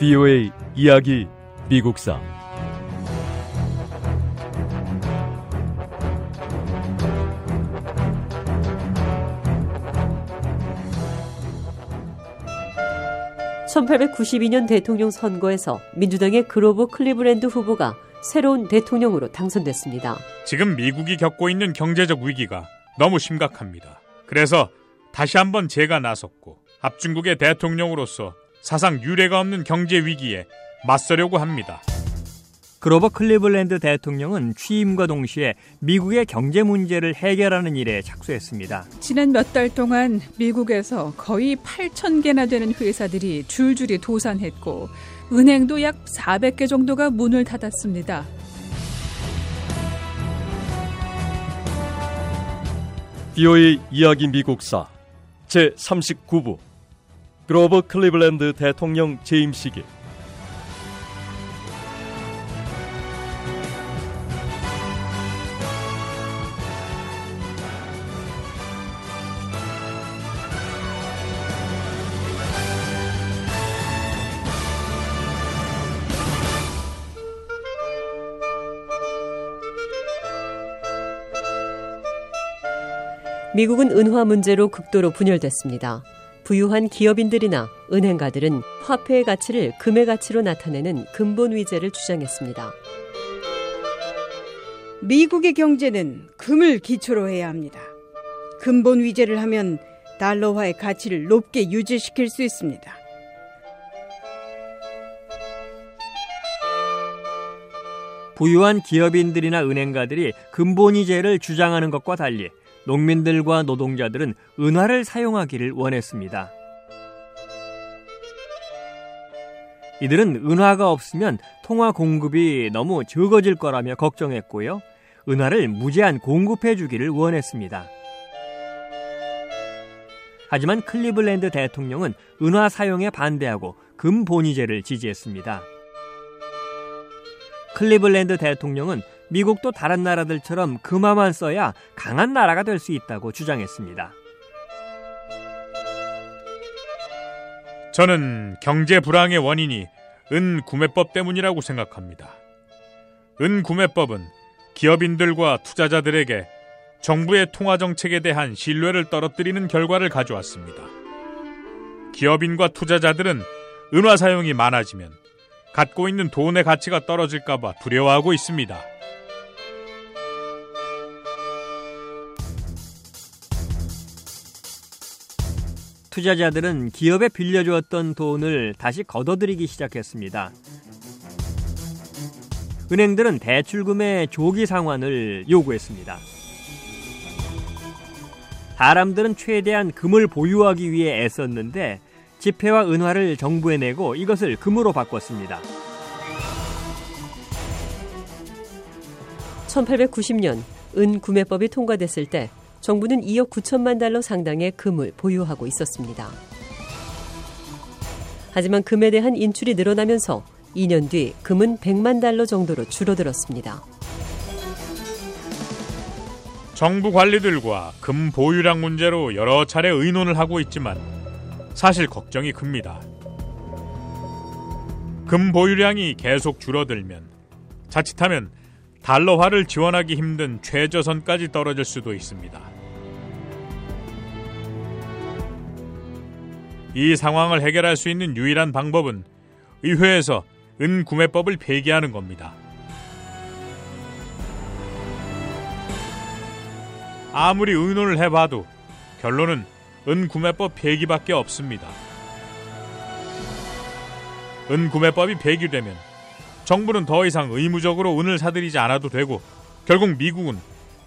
VOA 이야기 미국사 (1892년) 대통령 선거에서 민주당의 그로브 클리브랜드 후보가 새로운 대통령으로 당선됐습니다. 지금 미국이 겪고 있는 경제적 위기가 너무 심각합니다. 그래서 다시 한번 제가 나섰고 합중국의 대통령으로서 사상 유례가 없는 경제 위기에 맞서려고 합니다. 그로버 클리블랜드 대통령은 취임과 동시에 미국의 경제 문제를 해결하는 일에 착수했습니다. 지난 몇 달 동안 미국에서 거의 8천 개나 되는 회사들이 줄줄이 도산했고 은행도 약 400개 정도가 문을 닫았습니다. VOA 이야기 미국사 제 39부 그로버 클리블랜드 대통령 재임 시기 미국은 은화 문제로 극도로 분열됐습니다. 부유한 기업인들이나 은행가들은 화폐의 가치를 금의 가치로 나타내는 근본 위제를 주장했습니다. 미국의 경제는 금을 기초로 해야 합니다. 근본 위제를 하면 달러화의 가치를 높게 유지시킬 수 있습니다. 부유한 기업인들이나 은행가들이 근본 위제를 주장하는 것과 달리 농민들과 노동자들은 은화를 사용하기를 원했습니다. 이들은 은화가 없으면 통화 공급이 너무 적어질 거라며 걱정했고요. 은화를 무제한 공급해 주기를 원했습니다. 하지만 클리블랜드 대통령은 은화 사용에 반대하고 금 본위제를 지지했습니다. 클리블랜드 대통령은 미국도 다른 나라들처럼 금화만 써야 강한 나라가 될 수 있다고 주장했습니다. 저는 경제 불황의 원인이 은 구매법 때문이라고 생각합니다. 은 구매법은 기업인들과 투자자들에게 정부의 통화 정책에 대한 신뢰를 떨어뜨리는 결과를 가져왔습니다. 기업인과 투자자들은 은화 사용이 많아지면 갖고 있는 돈의 가치가 떨어질까봐 두려워하고 있습니다. 투자자들은 기업에 빌려주었던 돈을 다시 걷어들이기 시작했습니다. 은행들은 대출금의 조기 상환을 요구했습니다. 사람들은 최대한 금을 보유하기 위해 애썼는데 지폐와 은화를 정부에 내고 이것을 금으로 바꿨습니다. 1890년 은 구매법이 통과됐을 때 정부는 2억 9천만 달러 상당의 금을 보유하고 있었습니다. 하지만 금에 대한 인출이 늘어나면서 2년 뒤 금은 100만 달러 정도로 줄어들었습니다. 정부 관리들과 금 보유량 문제로 여러 차례 의논을 하고 있지만 사실 걱정이 큽니다. 금 보유량이 계속 줄어들면 자칫하면 달러화를 지원하기 힘든 최저선까지 떨어질 수도 있습니다. 이 상황을 해결할 수 있는 유일한 방법은 의회에서 은구매법을 폐기하는 겁니다. 아무리 의논을 해봐도 결론은 은구매법 폐기밖에 없습니다. 은구매법이 폐기되면 정부는 더 이상 의무적으로 은을 사들이지 않아도 되고 결국 미국은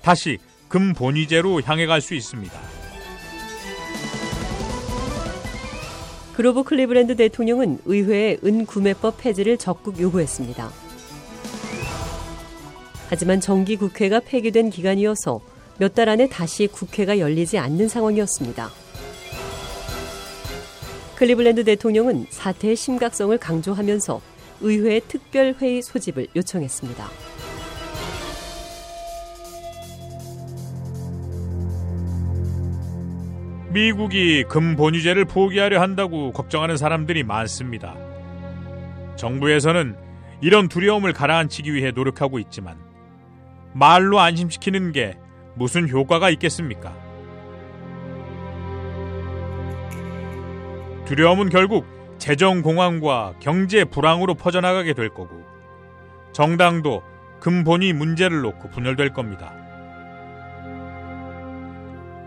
다시 금 본위제로 향해 갈 수 있습니다. 그로브 클리브랜드 대통령은 의회에 은 구매법 폐지를 적극 요구했습니다. 하지만 정기 국회가 폐기된 기간이어서 몇 달 안에 다시 국회가 열리지 않는 상황이었습니다. 클리블랜드 대통령은 사태의 심각성을 강조하면서 의회 특별회의 소집을 요청했습니다. 미국이 금 본위제를 포기하려 한다고 걱정하는 사람들이 많습니다. 정부에서는 이런 두려움을 가라앉히기 위해 노력하고 있지만 말로 안심시키는 게 무슨 효과가 있겠습니까? 두려움은 결국 재정 공황과 경제 불황으로 퍼져나가게 될 거고 정당도 근본이 문제를 놓고 분열될 겁니다.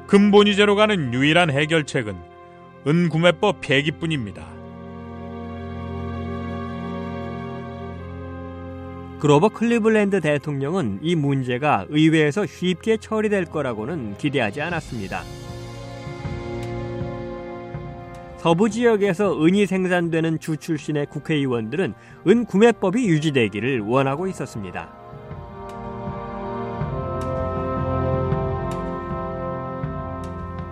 근본이제로 가는 유일한 해결책은 은구매법 폐기뿐입니다. 그로버 클리블랜드 대통령은 이 문제가 의회에서 쉽게 처리될 거라고는 기대하지 않았습니다. 서부 지역에서 은이 생산되는 주 출신의 국회의원들은 은 구매법이 유지되기를 원하고 있었습니다.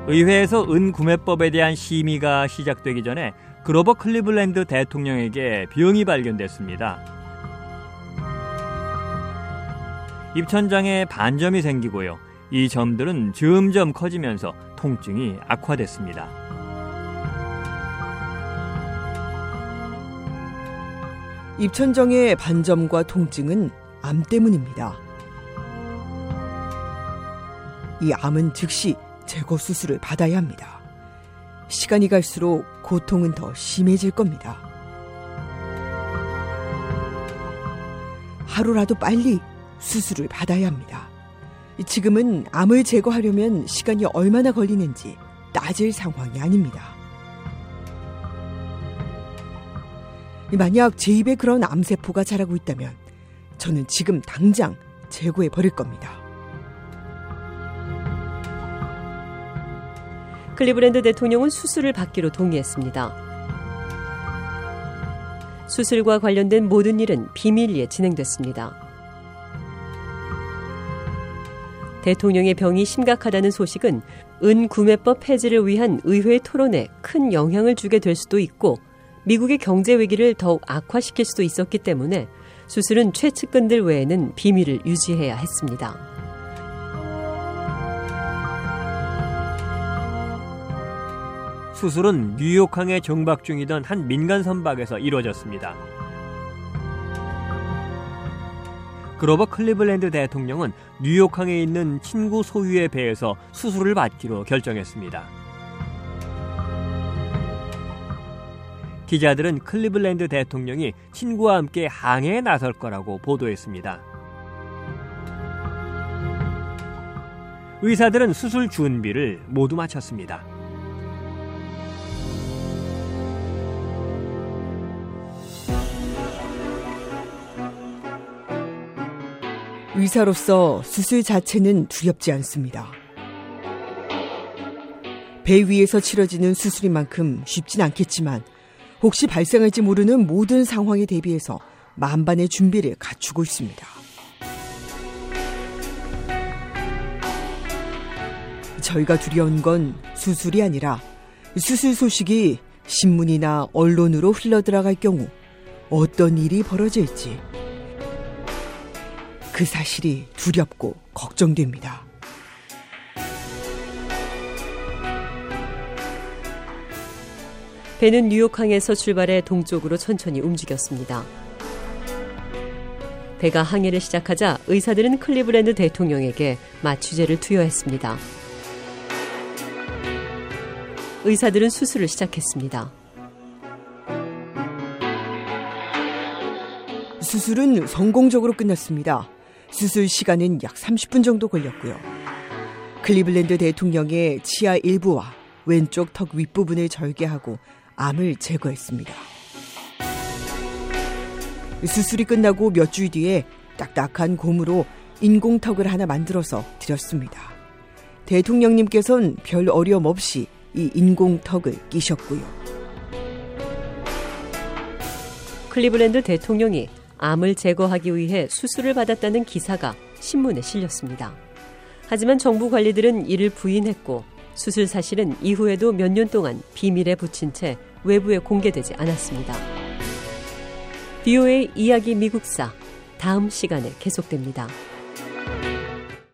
의회에서 은 구매법에 대한 심의가 시작되기 전에 그로버 클리블랜드 대통령에게 병이 발견됐습니다. 입천장에 반점이 생기고요. 이 점들은 점점 커지면서 통증이 악화됐습니다. 입천정의 반점과 통증은 암 때문입니다. 이 암은 즉시 제거 수술을 받아야 합니다. 시간이 갈수록 고통은 더 심해질 겁니다. 하루라도 빨리 수술을 받아야 합니다. 지금은 암을 제거하려면 시간이 얼마나 걸리는지 따질 상황이 아닙니다. 만약 제 입에 그런 암세포가 자라고 있다면 저는 지금 당장 제거해 버릴 겁니다. 클리브랜드 대통령은 수술을 받기로 동의했습니다. 수술과 관련된 모든 일은 비밀리에 진행됐습니다. 대통령의 병이 심각하다는 소식은 은 구매법 폐지를 위한 의회 토론에 큰 영향을 주게 될 수도 있고 미국의 경제 위기를 더욱 악화시킬 수도 있었기 때문에 수술은 최측근들 외에는 비밀을 유지해야 했습니다. 수술은 뉴욕항에 정박 중이던 한 민간 선박에서 이루어졌습니다. 그로버 클리블랜드 대통령은 뉴욕항에 있는 친구 소유의 배에서 수술을 받기로 결정했습니다. 기자들은 클리블랜드 대통령이 친구와 함께 항해에 나설 거라고 보도했습니다. 의사들은 수술 준비를 모두 마쳤습니다. 의사로서 수술 자체는 두렵지 않습니다. 배 위에서 치러지는 수술인 만큼 쉽진 않겠지만 혹시 발생할지 모르는 모든 상황에 대비해서 만반의 준비를 갖추고 있습니다. 저희가 두려운 건 수술이 아니라 수술 소식이 신문이나 언론으로 흘러들어갈 경우 어떤 일이 벌어질지 그 사실이 두렵고 걱정됩니다. 배는 뉴욕항에서 출발해 동쪽으로 천천히 움직였습니다. 배가 항해를 시작하자 의사들은 클리브랜드 대통령에게 마취제를 투여했습니다. 의사들은 수술을 시작했습니다. 수술은 성공적으로 끝났습니다. 수술 시간은 약 30분 정도 걸렸고요. 클리블랜드 대통령의 치아 일부와 왼쪽 턱 윗부분을 절개하고 암을 제거했습니다. 수술이 끝나고 몇주 뒤에 딱딱한 고무로 인공턱을 하나 만들어서 드렸습니다. 대통령님께서는 별 어려움 없이 이 인공턱을 끼셨고요. 클리블랜드 대통령이 암을 제거하기 위해 수술을 받았다는 기사가 신문에 실렸습니다. 하지만 정부 관리들은 이를 부인했고 수술 사실은 이후에도 몇 년 동안 비밀에 붙인 채 외부에 공개되지 않았습니다. BOA 이야기 미국사 다음 시간에 계속됩니다.